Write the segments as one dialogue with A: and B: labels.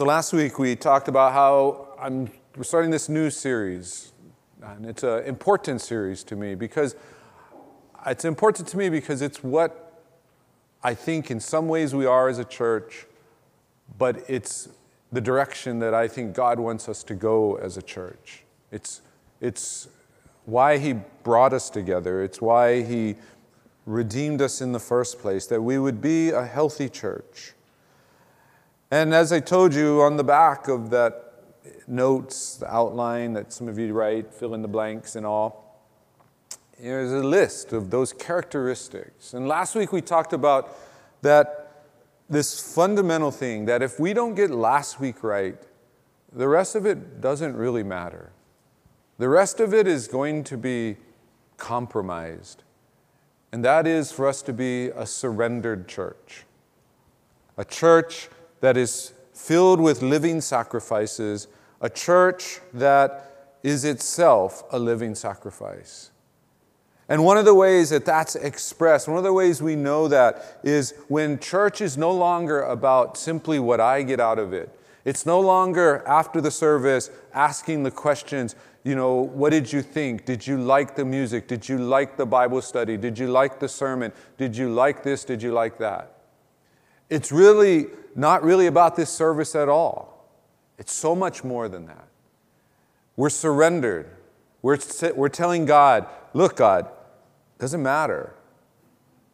A: So last week we talked about how I'm we're starting this new series, and it's an important series to me because it's important to me because it's what I think in some ways we are as a church, but it's the direction that I think God wants us to go as a church. It's, it's why He brought us together, it's why He redeemed us in the first place, that we would be a healthy church. And as I told you on the back of that notes, the outline that some of you write, fill in the blanks and all, there's a list of those characteristics. And last week we talked about that this fundamental thing that if we don't get last week right, the rest of it doesn't really matter. The rest of it is going to be compromised. And that is for us to be a surrendered church. A church that is filled with living sacrifices, a church that is itself a living sacrifice. And one of the ways that that's expressed, one of the ways we know that is when church is no longer about simply what I get out of it. It's no longer after the service asking the questions, you know, what did you think? Did you like the music? Did you like the Bible study? Did you like the sermon? Did you like this? Did you like that? It's really not really about this service at all. It's so much more than that. We're surrendered. We're, we're telling God, look, God, doesn't matter.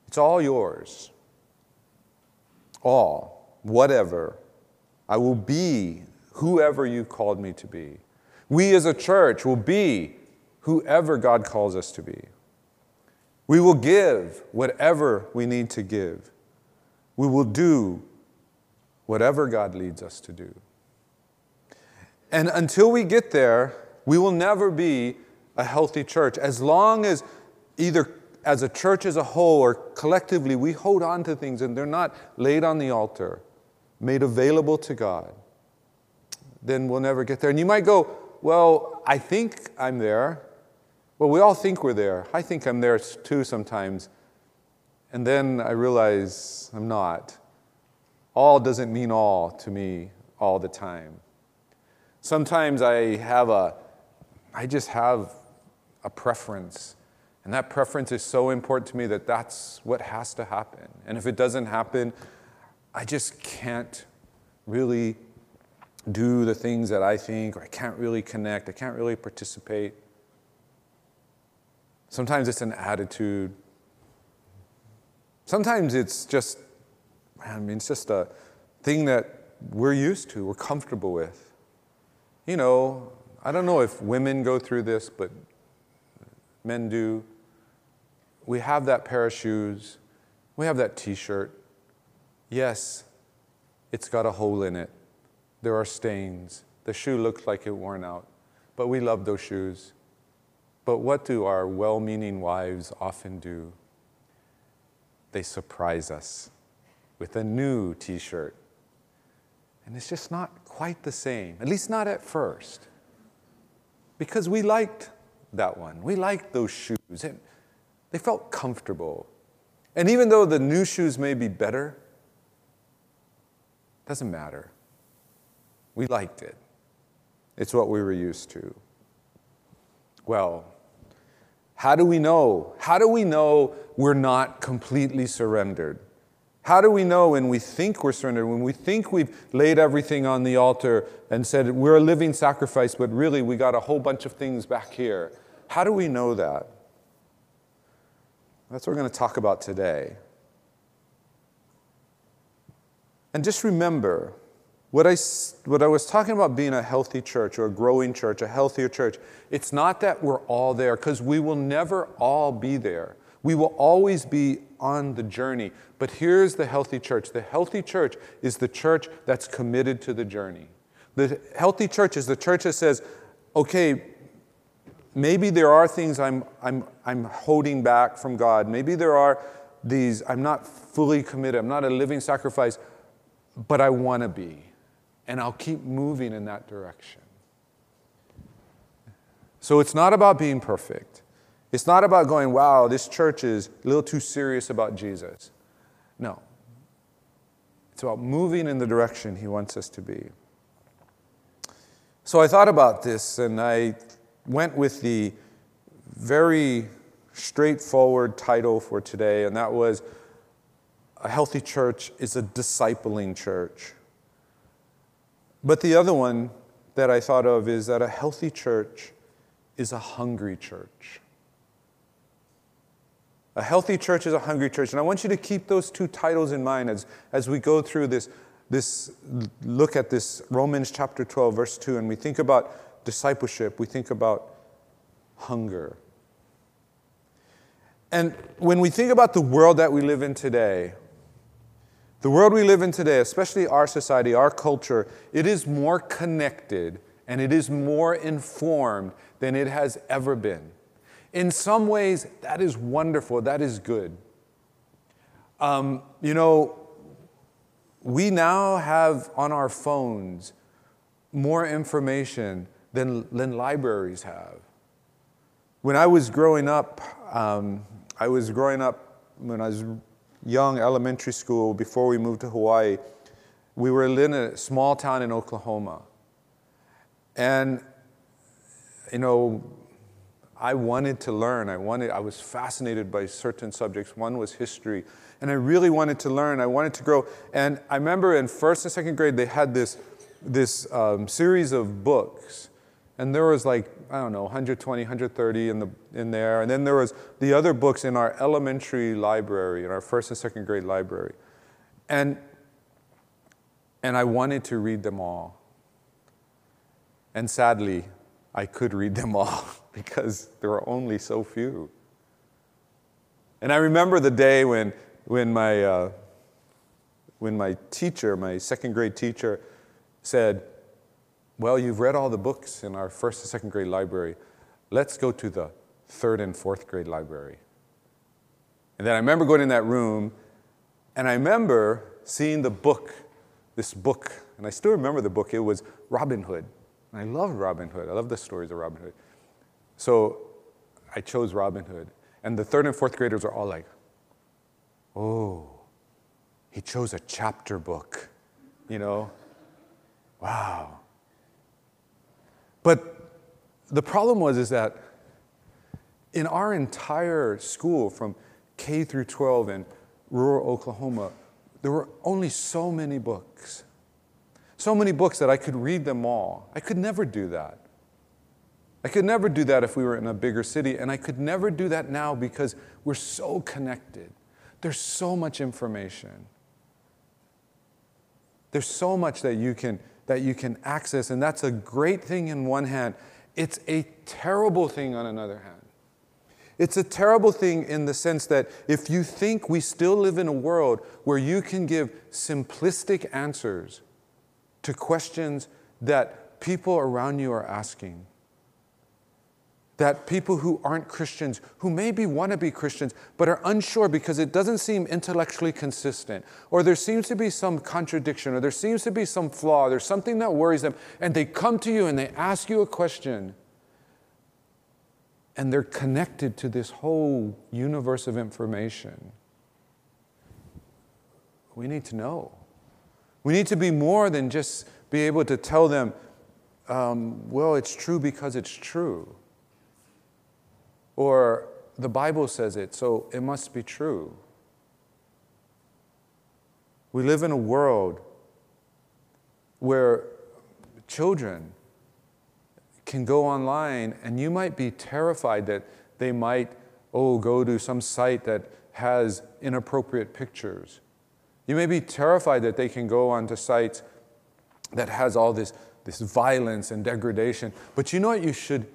A: It's all yours. All, whatever. I will be whoever you called me to be. We as a church will be whoever God calls us to be. We will give whatever we need to give. We will do whatever God leads us to do. And until we get there, we will never be a healthy church. As long as either as a church as a whole or collectively we hold on to things and they're not laid on the altar, made available to God, then we'll never get there. And you might go, Well, I think I'm there. Well, we all think we're there. I think I'm there too sometimes. And then I realize I'm not. All doesn't mean all to me all the time. Sometimes I have a, I just have a preference. And that preference is so important to me that that's what has to happen. And if it doesn't happen, I just can't really do the things that I think, or I can't really connect, I can't really participate. Sometimes it's an attitude. Sometimes it's just I mean, it's just a thing that we're used to, we're comfortable with. You know, I don't know if women go through this, but men do. We have that pair of shoes, we have that t shirt. Yes, it's got a hole in it. There are stains. The shoe looks like it worn out, but we love those shoes. But what do our well meaning wives often do? They surprise us with a new t shirt. And it's just not quite the same, at least not at first. Because we liked that one. We liked those shoes. They felt comfortable. And even though the new shoes may be better, doesn't matter. We liked it. It's what we were used to. Well, how do we know? How do we know we're not completely surrendered? How do we know when we think we're surrendered, when we think we've laid everything on the altar and said we're a living sacrifice, but really we got a whole bunch of things back here? How do we know that? That's what we're going to talk about today. And just remember what I, what I was talking about being a healthy church or a growing church, a healthier church, it's not that we're all there, because we will never all be there. We will always be on the journey. But here's the healthy church the healthy church is the church that's committed to the journey. The healthy church is the church that says, okay, maybe there are things I'm, I'm, I'm holding back from God. Maybe there are these, I'm not fully committed, I'm not a living sacrifice, but I want to be. And I'll keep moving in that direction. So it's not about being perfect. It's not about going, wow, this church is a little too serious about Jesus. No. It's about moving in the direction He wants us to be. So I thought about this and I went with the very straightforward title for today, and that was A Healthy Church is a Discipling Church. But the other one that I thought of is that a healthy church is a hungry church. A healthy church is a hungry church. And I want you to keep those two titles in mind as, as we go through this, this look at this Romans chapter 12, verse 2, and we think about discipleship, we think about hunger. And when we think about the world that we live in today, the world we live in today, especially our society, our culture, it is more connected and it is more informed than it has ever been. In some ways, that is wonderful, that is good. Um, you know, we now have on our phones more information than, than libraries have. When I was growing up, um, I was growing up when I was young, elementary school, before we moved to Hawaii. We were in a small town in Oklahoma. And, you know, I wanted to learn. I wanted, I was fascinated by certain subjects. One was history. And I really wanted to learn. I wanted to grow. And I remember in first and second grade, they had this, this um, series of books. And there was like, I don't know, 120, 130 in, the, in there. And then there was the other books in our elementary library, in our first and second grade library. And, and I wanted to read them all. And sadly, I could read them all because there were only so few. And I remember the day when, when, my, uh, when my teacher, my second grade teacher, said, Well, you've read all the books in our first and second grade library. Let's go to the third and fourth grade library. And then I remember going in that room, and I remember seeing the book, this book, and I still remember the book. It was Robin Hood. And I loved Robin Hood. I love the stories of Robin Hood. So I chose Robin Hood. And the third and fourth graders are all like, oh, he chose a chapter book, you know? Wow. But the problem was is that in our entire school from K through 12 in rural Oklahoma, there were only so many books. So many books that I could read them all. I could never do that. I could never do that if we were in a bigger city, and I could never do that now because we're so connected. There's so much information. There's so much that you can that you can access, and that's a great thing in one hand. It's a terrible thing on another hand. It's a terrible thing in the sense that if you think we still live in a world where you can give simplistic answers to questions that people around you are asking. That people who aren't Christians, who maybe want to be Christians, but are unsure because it doesn't seem intellectually consistent, or there seems to be some contradiction, or there seems to be some flaw, there's something that worries them, and they come to you and they ask you a question, and they're connected to this whole universe of information. We need to know. We need to be more than just be able to tell them, um, well, it's true because it's true. Or the Bible says it, so it must be true. We live in a world where children can go online and you might be terrified that they might, oh, go to some site that has inappropriate pictures you may be terrified that they can go onto sites that has all this, this violence and degradation. But you know what you should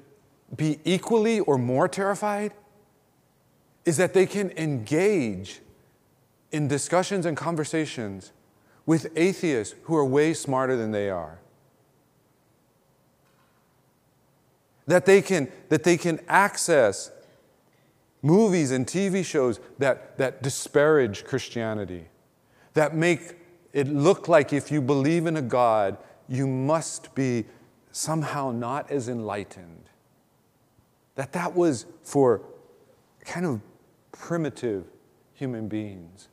A: be equally or more terrified? Is that they can engage in discussions and conversations with atheists who are way smarter than they are. That they can, that they can access movies and TV shows that, that disparage Christianity that make it look like if you believe in a God, you must be somehow not as enlightened. That that was for kind of primitive human beings,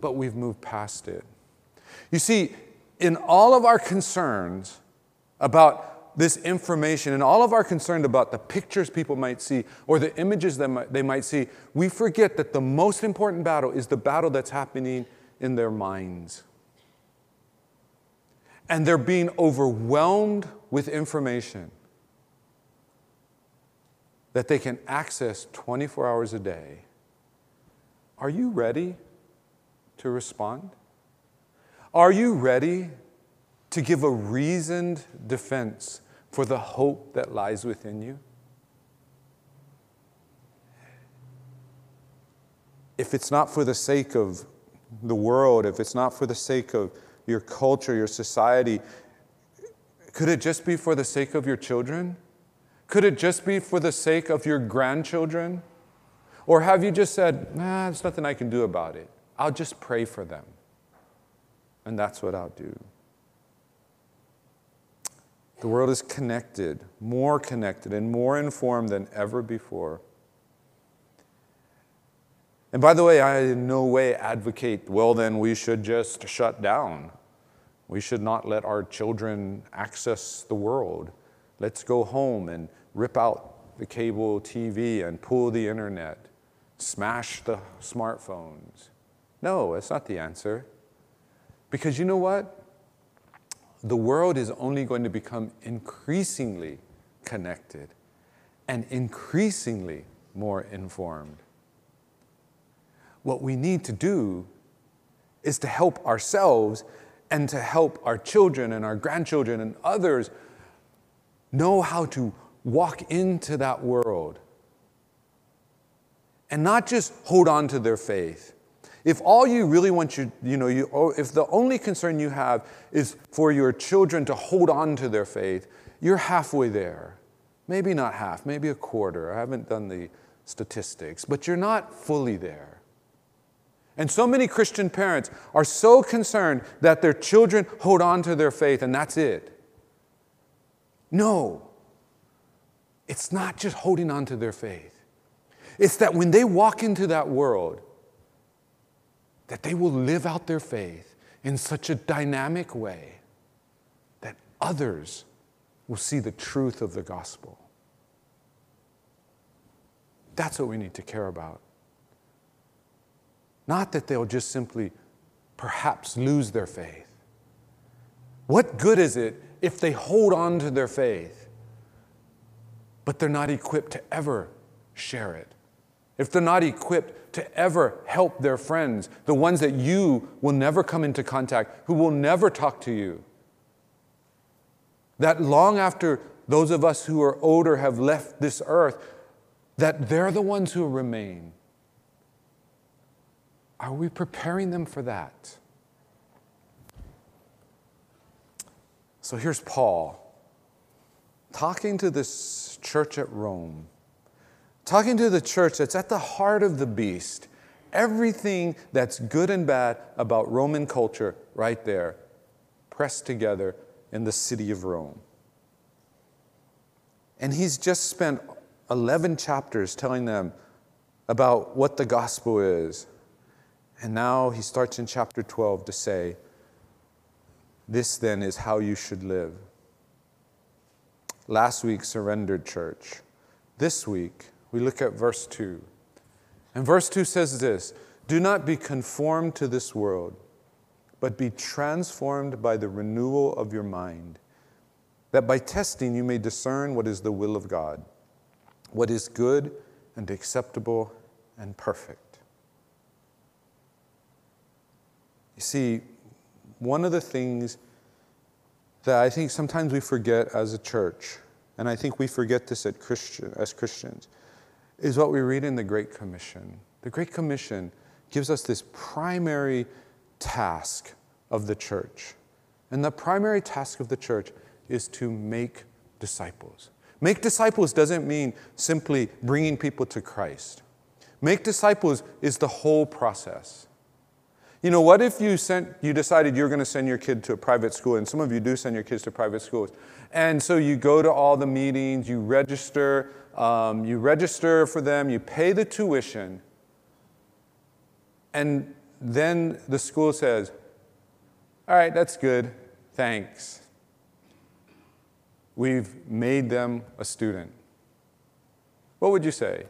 A: but we've moved past it. You see, in all of our concerns about this information and all of our concern about the pictures people might see or the images that they might see, we forget that the most important battle is the battle that's happening in their minds. And they're being overwhelmed with information that they can access 24 hours a day. Are you ready to respond? Are you ready to give a reasoned defense for the hope that lies within you? If it's not for the sake of the world, if it's not for the sake of your culture, your society, could it just be for the sake of your children? Could it just be for the sake of your grandchildren? Or have you just said, nah, there's nothing I can do about it? I'll just pray for them. And that's what I'll do. The world is connected, more connected, and more informed than ever before. And by the way, I in no way advocate, well, then we should just shut down. We should not let our children access the world. Let's go home and rip out the cable TV and pull the internet, smash the smartphones. No, that's not the answer. Because you know what? the world is only going to become increasingly connected and increasingly more informed. What we need to do is to help ourselves and to help our children and our grandchildren and others know how to walk into that world and not just hold on to their faith if all you really want you, you know, you, oh, if the only concern you have is for your children to hold on to their faith, you're halfway there. Maybe not half, maybe a quarter. I haven't done the statistics, but you're not fully there. And so many Christian parents are so concerned that their children hold on to their faith and that's it. No, it's not just holding on to their faith. It's that when they walk into that world, that they will live out their faith in such a dynamic way that others will see the truth of the gospel. That's what we need to care about. Not that they'll just simply perhaps lose their faith. What good is it if they hold on to their faith, but they're not equipped to ever share it? If they're not equipped to ever help their friends, the ones that you will never come into contact, who will never talk to you. That long after those of us who are older have left this earth, that they're the ones who remain. Are we preparing them for that? So here's Paul talking to this church at Rome talking to the church that's at the heart of the beast. Everything that's good and bad about Roman culture, right there, pressed together in the city of Rome. And he's just spent 11 chapters telling them about what the gospel is. And now he starts in chapter 12 to say, This then is how you should live. Last week, surrendered church. This week, we look at verse 2. And verse 2 says this Do not be conformed to this world, but be transformed by the renewal of your mind, that by testing you may discern what is the will of God, what is good and acceptable and perfect. You see, one of the things that I think sometimes we forget as a church, and I think we forget this Christian, as Christians, is what we read in the Great Commission. The Great Commission gives us this primary task of the church. And the primary task of the church is to make disciples. Make disciples doesn't mean simply bringing people to Christ. Make disciples is the whole process. You know, what if you sent you decided you're going to send your kid to a private school and some of you do send your kids to private schools. And so you go to all the meetings, you register, um, you register for them, you pay the tuition, and then the school says, All right, that's good, thanks. we've made them a student. What would you say?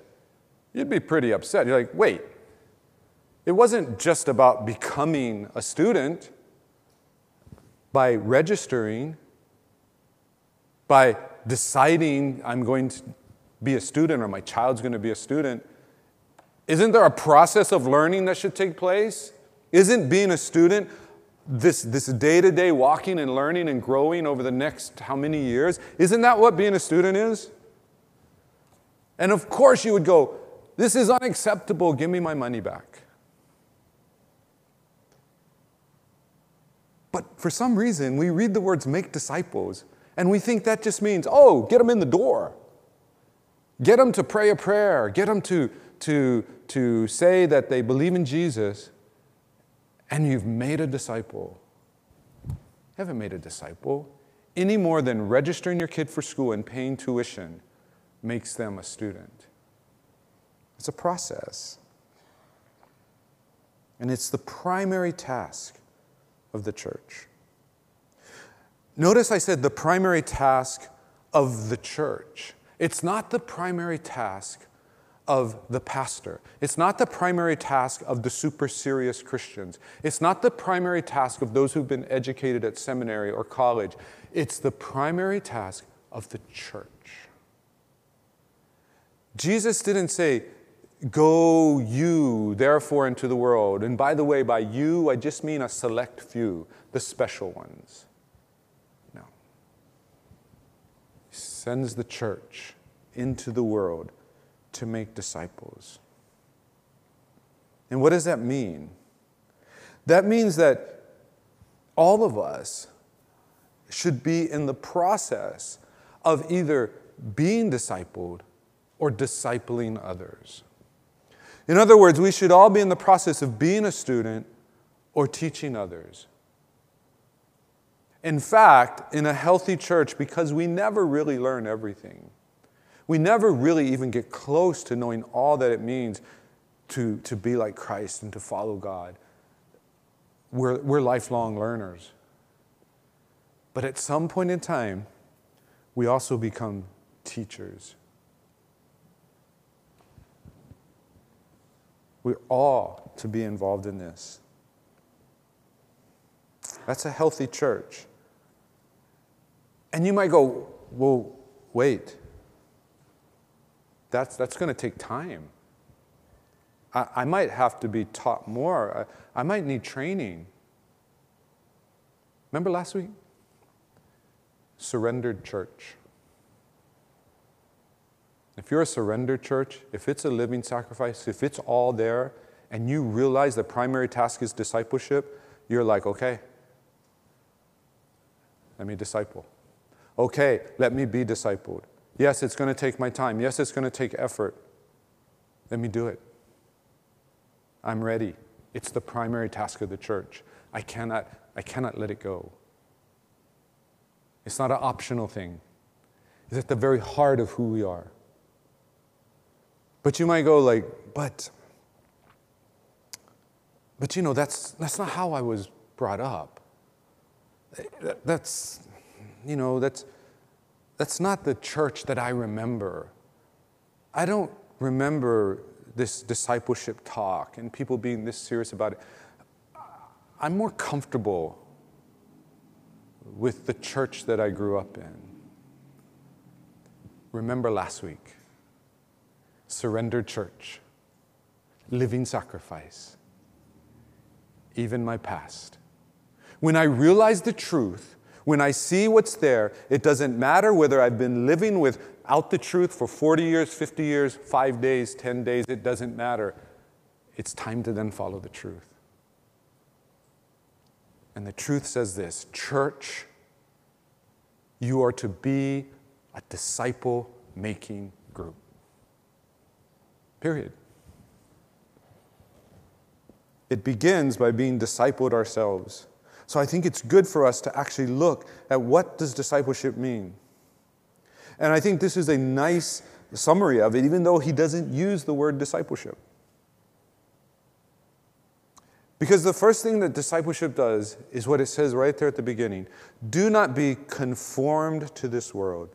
A: You'd be pretty upset. You're like, wait, it wasn't just about becoming a student by registering, by deciding I'm going to be a student or my child's going to be a student. Isn't there a process of learning that should take place? Isn't being a student this, this day-to-day walking and learning and growing over the next how many years? Isn't that what being a student is? And of course you would go, this is unacceptable, give me my money back. But for some reason, we read the words make disciples, and we think that just means, oh, get them in the door. Get them to pray a prayer. Get them to, to, to say that they believe in Jesus, and you've made a disciple. You haven't made a disciple any more than registering your kid for school and paying tuition makes them a student. It's a process. And it's the primary task of the church. Notice I said the primary task of the church. It's not the primary task of the pastor. It's not the primary task of the super serious Christians. It's not the primary task of those who've been educated at seminary or college. It's the primary task of the church. Jesus didn't say, Go you, therefore, into the world. And by the way, by you, I just mean a select few, the special ones. No. He sends the church into the world to make disciples. And what does that mean? That means that all of us should be in the process of either being discipled or discipling others. In other words, we should all be in the process of being a student or teaching others. In fact, in a healthy church, because we never really learn everything, we never really even get close to knowing all that it means to, to be like Christ and to follow God. We're, we're lifelong learners. But at some point in time, we also become teachers. We're all to be involved in this. That's a healthy church. And you might go, well, wait. That's, that's going to take time. I, I, might have to be taught more. I, I might need training. Remember last week? Surrendered church. If you're a surrendered church, if it's a living sacrifice, if it's all there, and you realize the primary task is discipleship, you're like, okay, let me disciple. Okay, let me be discipled. Yes, it's going to take my time. Yes, it's going to take effort. Let me do it. I'm ready. It's the primary task of the church. I cannot, I cannot let it go. It's not an optional thing. It's at the very heart of who we are. But you might go like, but, but you know, that's, that's not how I was brought up. That's, you know, that's, that's not the church that I remember. I don't remember this discipleship talk and people being this serious about it. I'm more comfortable with the church that I grew up in. Remember last week surrendered church, living sacrifice, even my past. When I realize the truth, when I see what's there, it doesn't matter whether I've been living without the truth for 40 years, 50 years, five days, 10 days, it doesn't matter. It's time to then follow the truth. And the truth says this Church, you are to be a disciple making group. Period. It begins by being discipled ourselves. So I think it's good for us to actually look at what does discipleship mean. And I think this is a nice summary of it, even though he doesn't use the word discipleship. Because the first thing that discipleship does is what it says right there at the beginning do not be conformed to this world.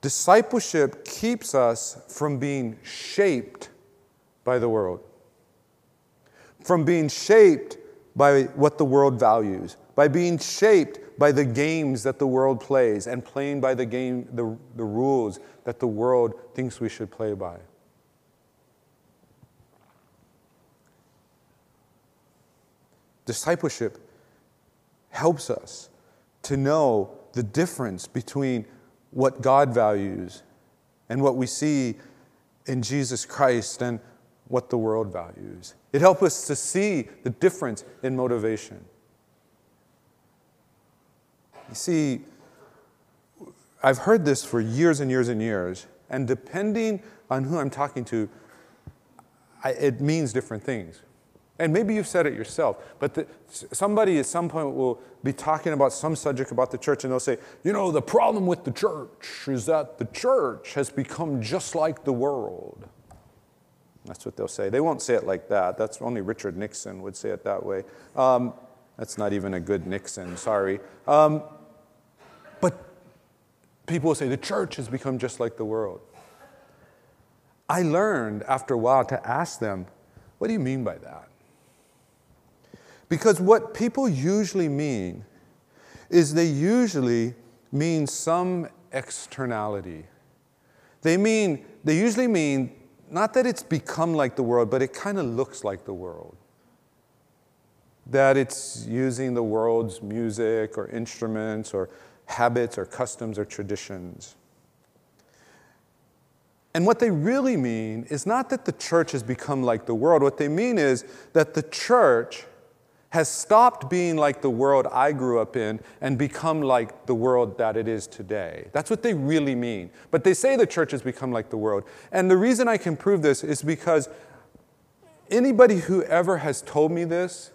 A: Discipleship keeps us from being shaped by the world, from being shaped by what the world values, by being shaped by the games that the world plays and playing by the game the, the rules that the world thinks we should play by. Discipleship helps us to know the difference between what God values and what we see in Jesus Christ and what the world values. It helps us to see the difference in motivation. You see, I've heard this for years and years and years, and depending on who I'm talking to, I, it means different things. And maybe you've said it yourself, but the, somebody at some point will be talking about some subject about the church and they'll say, you know, the problem with the church is that the church has become just like the world. That's what they'll say. They won't say it like that. That's only Richard Nixon would say it that way. Um, that's not even a good Nixon, sorry. Um, but people will say the church has become just like the world. I learned after a while to ask them, what do you mean by that? Because what people usually mean is they usually mean some externality. They mean, they usually mean not that it's become like the world, but it kind of looks like the world. That it's using the world's music or instruments or habits or customs or traditions. And what they really mean is not that the church has become like the world. What they mean is that the church has stopped being like the world I grew up in and become like the world that it is today. That's what they really mean. But they say the church has become like the world. And the reason I can prove this is because anybody who ever has told me this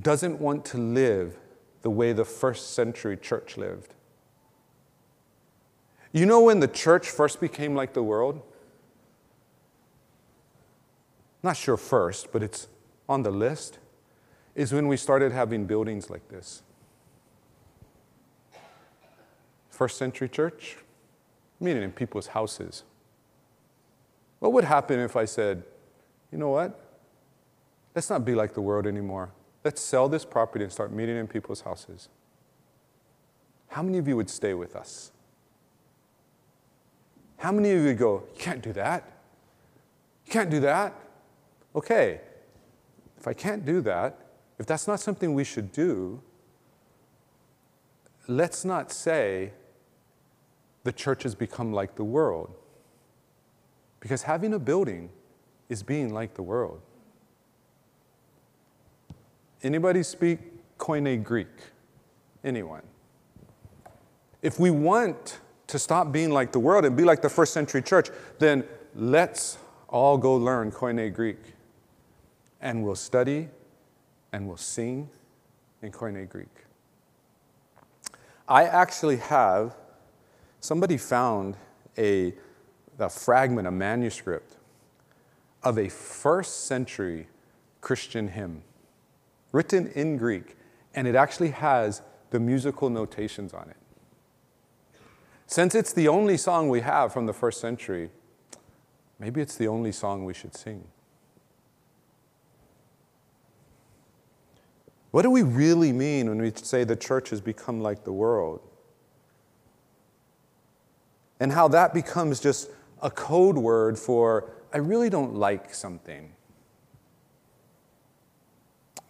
A: doesn't want to live the way the first century church lived. You know when the church first became like the world? Not sure first, but it's on the list, is when we started having buildings like this. First century church, meeting in people's houses. What would happen if I said, you know what? Let's not be like the world anymore. Let's sell this property and start meeting in people's houses. How many of you would stay with us? How many of you would go, You can't do that? You can't do that? Okay, if I can't do that, if that's not something we should do, let's not say the church has become like the world. Because having a building is being like the world. Anybody speak Koine Greek? Anyone? If we want to stop being like the world and be like the first century church, then let's all go learn Koine Greek and we'll study and we'll sing in Koine Greek. I actually have, somebody found a, a fragment, a manuscript of a first century Christian hymn written in Greek, and it actually has the musical notations on it. Since it's the only song we have from the first century, maybe it's the only song we should sing. What do we really mean when we say the church has become like the world? And how that becomes just a code word for, I really don't like something.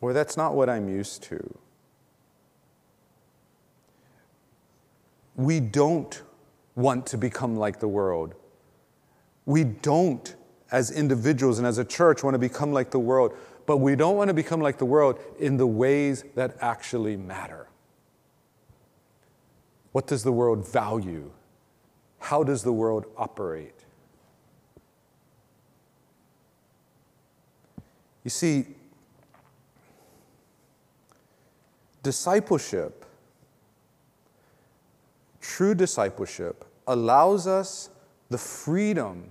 A: Or that's not what I'm used to. We don't want to become like the world. We don't, as individuals and as a church, want to become like the world but we don't want to become like the world in the ways that actually matter. What does the world value? How does the world operate? You see, discipleship, true discipleship, allows us the freedom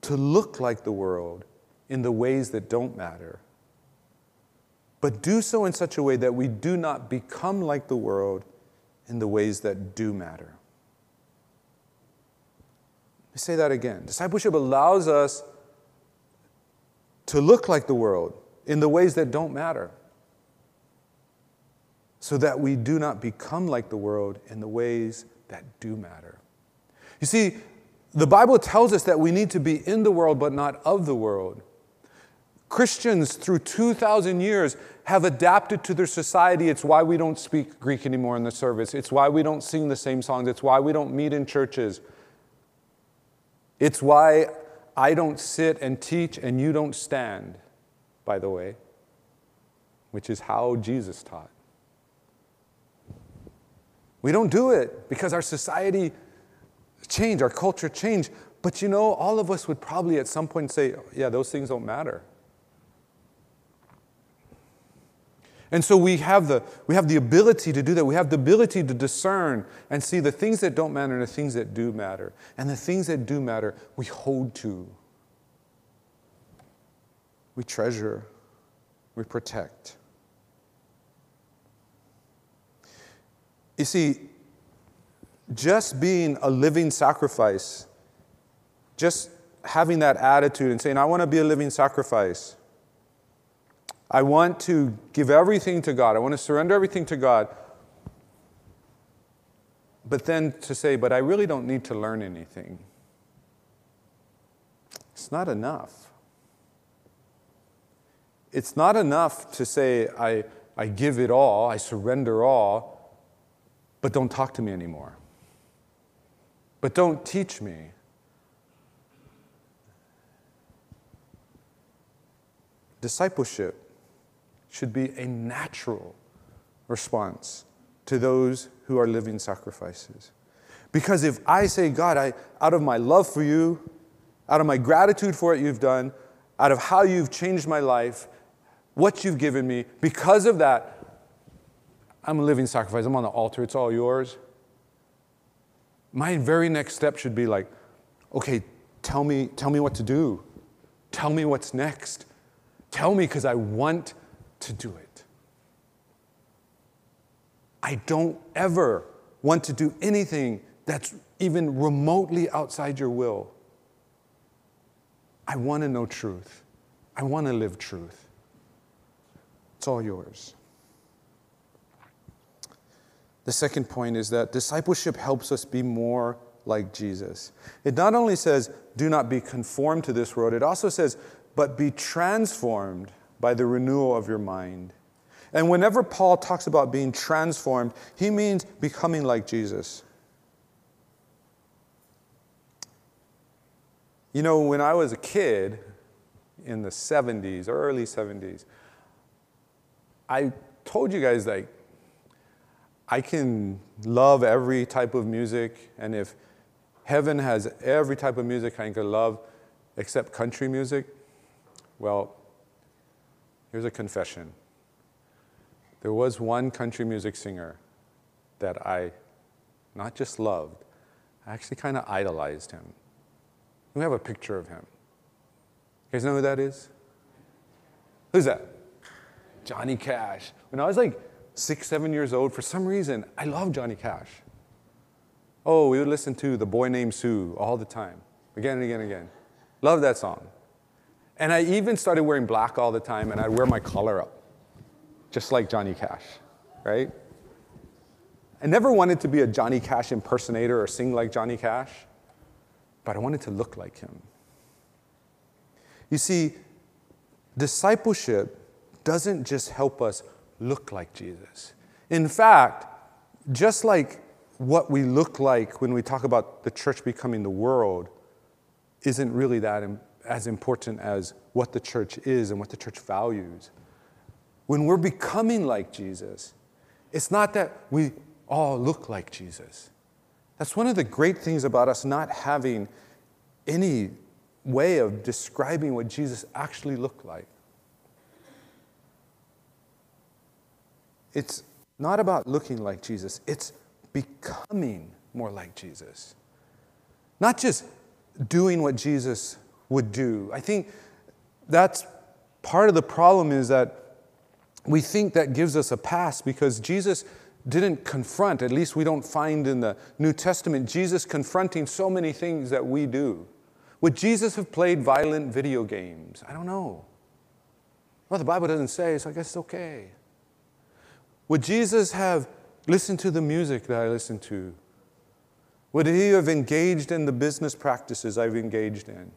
A: to look like the world in the ways that don't matter, but do so in such a way that we do not become like the world in the ways that do matter. Let me say that again. Discipleship allows us to look like the world in the ways that don't matter, so that we do not become like the world in the ways that do matter. You see, the Bible tells us that we need to be in the world but not of the world. Christians through 2,000 years have adapted to their society. It's why we don't speak Greek anymore in the service. It's why we don't sing the same songs. It's why we don't meet in churches. It's why I don't sit and teach and you don't stand, by the way, which is how Jesus taught. We don't do it because our society changed, our culture changed. But you know, all of us would probably at some point say, oh, yeah, those things don't matter. And so we have, the, we have the ability to do that. We have the ability to discern and see the things that don't matter and the things that do matter. And the things that do matter, we hold to, we treasure, we protect. You see, just being a living sacrifice, just having that attitude and saying, I want to be a living sacrifice. I want to give everything to God. I want to surrender everything to God. But then to say, but I really don't need to learn anything. It's not enough. It's not enough to say, I, I give it all, I surrender all, but don't talk to me anymore. But don't teach me. Discipleship should be a natural response to those who are living sacrifices. Because if I say, God, I, out of my love for you, out of my gratitude for what you've done, out of how you've changed my life, what you've given me, because of that, I'm a living sacrifice. I'm on the altar. It's all yours. My very next step should be like, okay, tell me, tell me what to do. Tell me what's next. Tell me because I want to do it. I don't ever want to do anything that's even remotely outside your will. I want to know truth. I want to live truth. It's all yours. The second point is that discipleship helps us be more like Jesus. It not only says, do not be conformed to this world, it also says, but be transformed by the renewal of your mind. And whenever Paul talks about being transformed, he means becoming like Jesus. You know, when I was a kid in the 70s, or early 70s, I told you guys, like, I can love every type of music, and if heaven has every type of music I can love except country music, well, here's a confession. There was one country music singer that I not just loved, I actually kind of idolized him. We have a picture of him. You guys know who that is? Who's that? Johnny Cash. When I was like six, seven years old, for some reason, I love Johnny Cash. Oh, we would listen to The Boy Named Sue all the time, again and again and again. Love that song. And I even started wearing black all the time, and I'd wear my collar up, just like Johnny Cash, right? I never wanted to be a Johnny Cash impersonator or sing like Johnny Cash, but I wanted to look like him. You see, discipleship doesn't just help us look like Jesus. In fact, just like what we look like when we talk about the church becoming the world isn't really that as important as what the church is and what the church values. When we're becoming like Jesus, it's not that we all look like Jesus. That's one of the great things about us not having any way of describing what Jesus actually looked like. It's not about looking like Jesus, it's becoming more like Jesus. Not just doing what Jesus would do. I think that's part of the problem is that we think that gives us a pass because Jesus didn't confront, at least we don't find in the New Testament, Jesus confronting so many things that we do. Would Jesus have played violent video games? I don't know. Well, the Bible doesn't say, so I guess it's okay. Would Jesus have listened to the music that I listen to? Would he have engaged in the business practices I've engaged in?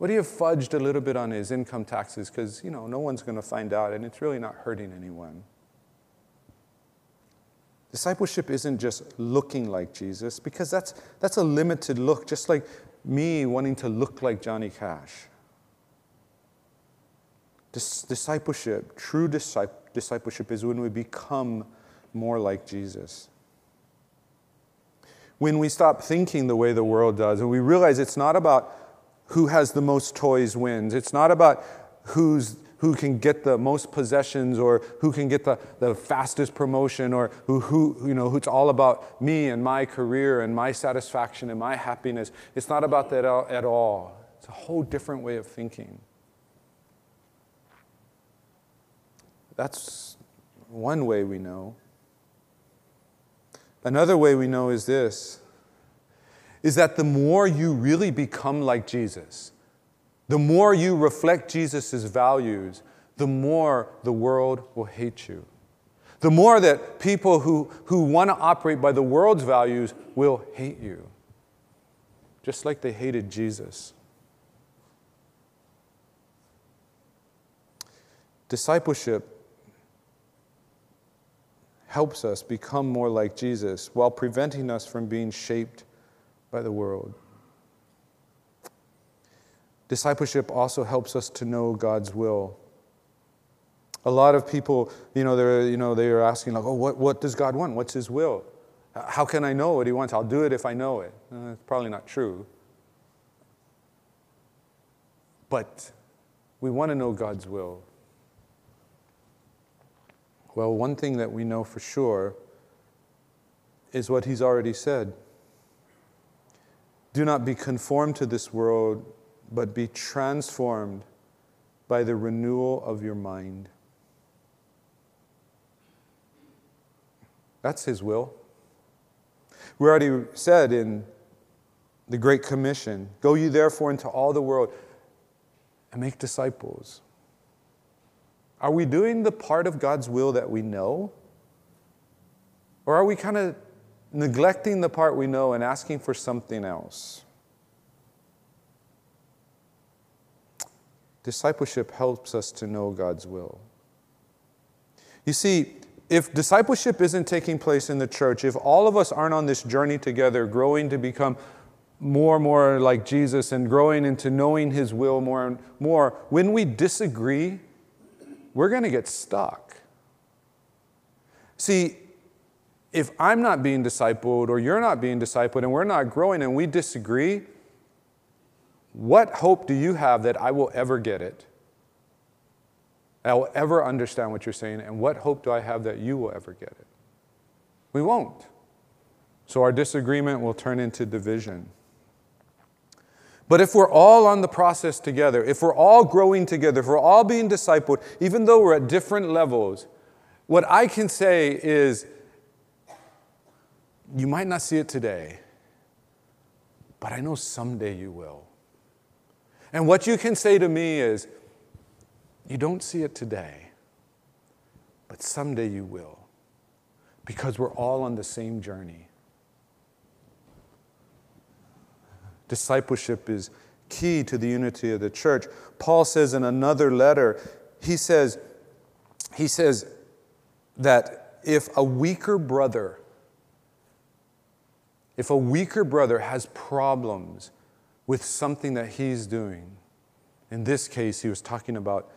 A: Would he have fudged a little bit on his income taxes? Because, you know, no one's going to find out and it's really not hurting anyone. Discipleship isn't just looking like Jesus, because that's, that's a limited look, just like me wanting to look like Johnny Cash. Dis- discipleship, true discipleship, is when we become more like Jesus. When we stop thinking the way the world does, and we realize it's not about who has the most toys wins, it's not about who's who can get the most possessions or who can get the, the fastest promotion or who, who, you know, it's all about me and my career and my satisfaction and my happiness. It's not about that at all. It's a whole different way of thinking. That's one way we know. Another way we know is this is that the more you really become like Jesus, the more you reflect Jesus' values, the more the world will hate you. The more that people who, who want to operate by the world's values will hate you, just like they hated Jesus. Discipleship helps us become more like Jesus while preventing us from being shaped by the world. Discipleship also helps us to know God's will. A lot of people, you know, they're, you know, they're asking, like, oh, what, what does God want? What's His will? How can I know what He wants? I'll do it if I know it. Uh, it's probably not true. But we want to know God's will. Well, one thing that we know for sure is what He's already said. Do not be conformed to this world, but be transformed by the renewal of your mind. That's His will. We already said in the Great Commission Go you therefore into all the world and make disciples. Are we doing the part of God's will that we know? Or are we kind of neglecting the part we know and asking for something else? Discipleship helps us to know God's will. You see, if discipleship isn't taking place in the church, if all of us aren't on this journey together, growing to become more and more like Jesus and growing into knowing His will more and more, when we disagree, we're going to get stuck. See, if I'm not being discipled or you're not being discipled and we're not growing and we disagree, what hope do you have that I will ever get it? I will ever understand what you're saying, and what hope do I have that you will ever get it? We won't. So our disagreement will turn into division. But if we're all on the process together, if we're all growing together, if we're all being discipled, even though we're at different levels, what I can say is you might not see it today, but I know someday you will. And what you can say to me is, you don't see it today, but someday you will, because we're all on the same journey. Discipleship is key to the unity of the church. Paul says in another letter, he says, he says that if a weaker brother, if a weaker brother has problems with something that he's doing. In this case, he was talking about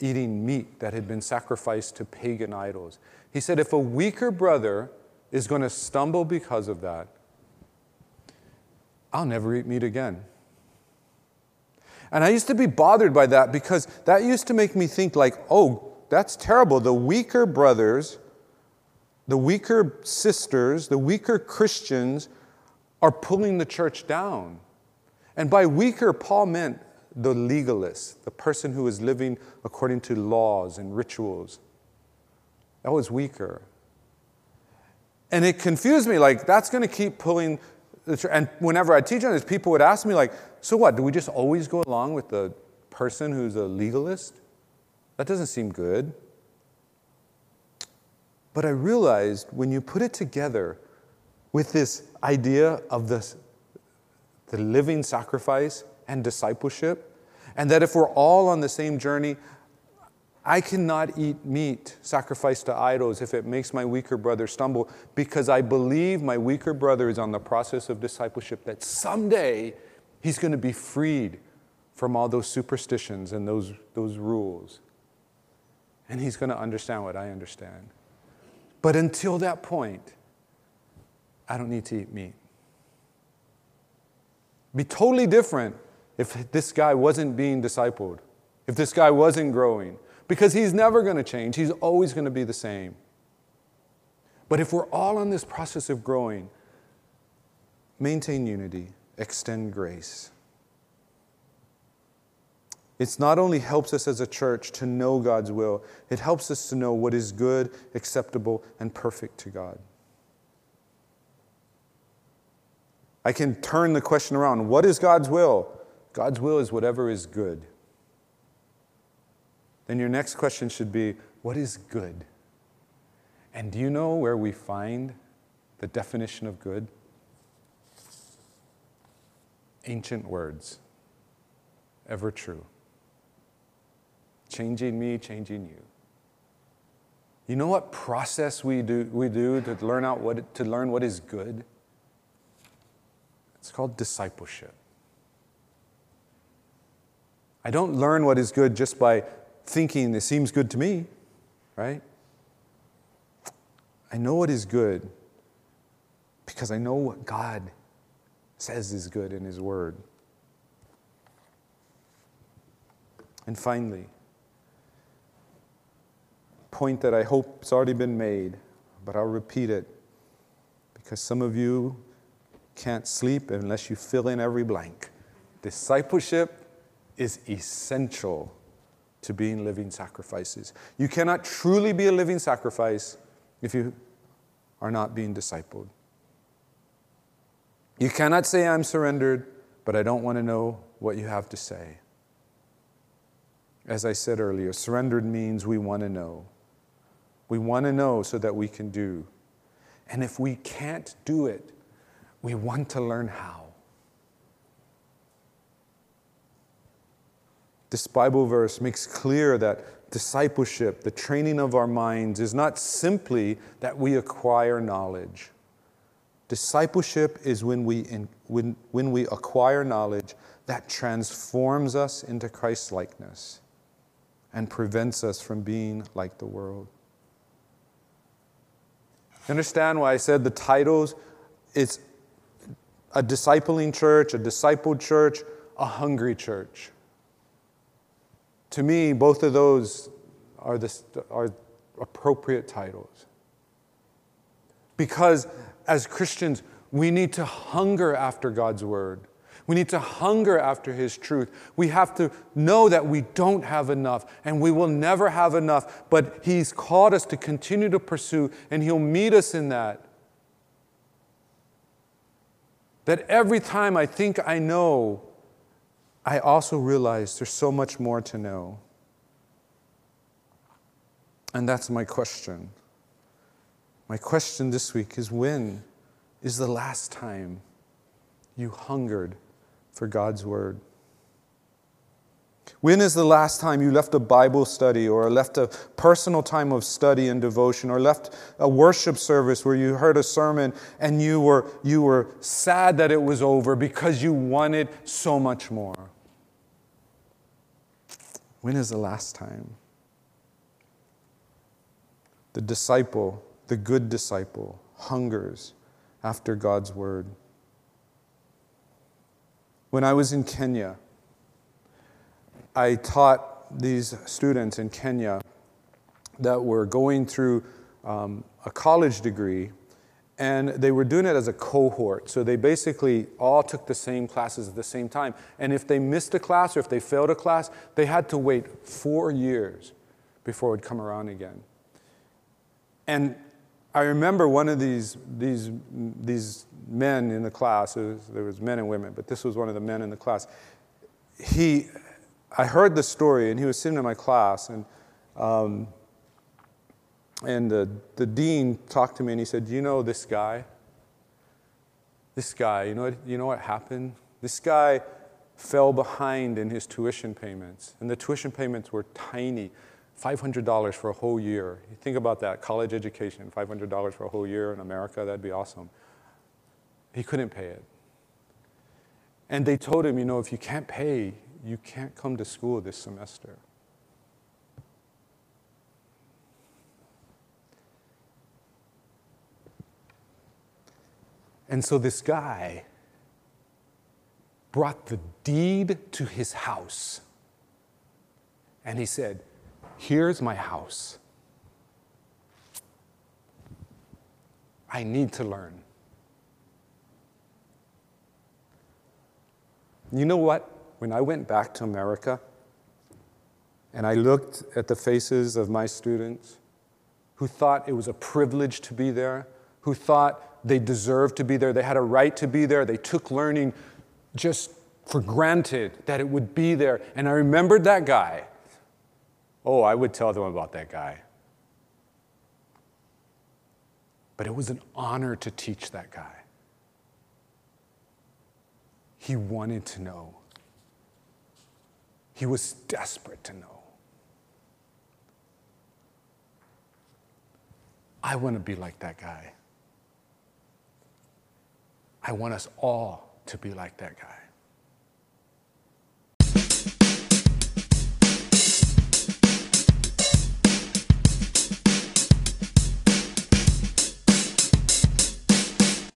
A: eating meat that had been sacrificed to pagan idols. He said, if a weaker brother is going to stumble because of that, I'll never eat meat again. And I used to be bothered by that because that used to make me think, like, oh, that's terrible. The weaker brothers, the weaker sisters, the weaker Christians are pulling the church down. And by weaker, Paul meant the legalist, the person who is living according to laws and rituals. That was weaker. And it confused me, like, that's going to keep pulling. The, and whenever I teach on this, people would ask me, like, so what? Do we just always go along with the person who's a legalist? That doesn't seem good. But I realized when you put it together with this idea of this, the living sacrifice and discipleship, and that if we're all on the same journey, I cannot eat meat sacrificed to idols if it makes my weaker brother stumble because I believe my weaker brother is on the process of discipleship that someday he's going to be freed from all those superstitions and those, those rules. And he's going to understand what I understand. But until that point, I don't need to eat meat. Be totally different if this guy wasn't being discipled, if this guy wasn't growing because he's never going to change. He's always going to be the same. But if we're all in this process of growing, maintain unity, extend grace. It not only helps us as a church to know God's will, it helps us to know what is good, acceptable, and perfect to God. I can turn the question around. What is God's will? God's will is whatever is good then your next question should be what is good? And do you know where we find the definition of good? Ancient words, ever true. Changing me, changing you. You know what process we do, we do to learn out what to learn what is good? It's called discipleship. I don't learn what is good just by thinking it seems good to me, right? I know what is good because I know what God says is good in His Word. And finally, point that I hope has already been made, but I'll repeat it because some of you can't sleep unless you fill in every blank. Discipleship is essential to being living sacrifices. You cannot truly be a living sacrifice if you are not being discipled. You cannot say, I'm surrendered, but I don't want to know what you have to say. As I said earlier, surrendered means we want to know. We want to know so that we can do. And if we can't do it, we want to learn how. This Bible verse makes clear that discipleship, the training of our minds, is not simply that we acquire knowledge. Discipleship is when we, in, when, when we acquire knowledge that transforms us into Christ likeness and prevents us from being like the world. Understand why I said the titles? It's a discipling church, a discipled church, a hungry church. To me, both of those are, the, are appropriate titles. Because as Christians, we need to hunger after God's word. We need to hunger after His truth. We have to know that we don't have enough and we will never have enough, but He's called us to continue to pursue and He'll meet us in that. That every time I think I know, I also realize there's so much more to know. And that's my question. My question this week is when is the last time you hungered for God's Word? When is the last time you left a Bible study or left a personal time of study and devotion or left a worship service where you heard a sermon and you were, you were sad that it was over because you wanted so much more? When is the last time? The disciple, the good disciple, hungers after God's word. When I was in Kenya, I taught these students in Kenya that were going through um, a college degree, and they were doing it as a cohort. So they basically all took the same classes at the same time. And if they missed a class or if they failed a class, they had to wait four years before it would come around again. And I remember one of these, these, these men in the class, was, there was men and women, but this was one of the men in the class. He, I heard the story, and he was sitting in my class, and, um, and the, the dean talked to me, and he said, you know this guy? This guy, you know, what, you know what happened? This guy fell behind in his tuition payments, and the tuition payments were tiny. $500 for a whole year. You think about that college education, $500 for a whole year in America, that'd be awesome. He couldn't pay it. And they told him, you know, if you can't pay, you can't come to school this semester. And so this guy brought the deed to his house. And he said, Here's my house. I need to learn. You know what? When I went back to America and I looked at the faces of my students who thought it was a privilege to be there, who thought they deserved to be there, they had a right to be there, they took learning just for granted that it would be there. And I remembered that guy Oh, I would tell them about that guy. But it was an honor to teach that guy. He wanted to know. He was desperate to know. I want to be like that guy. I want us all to be like that guy.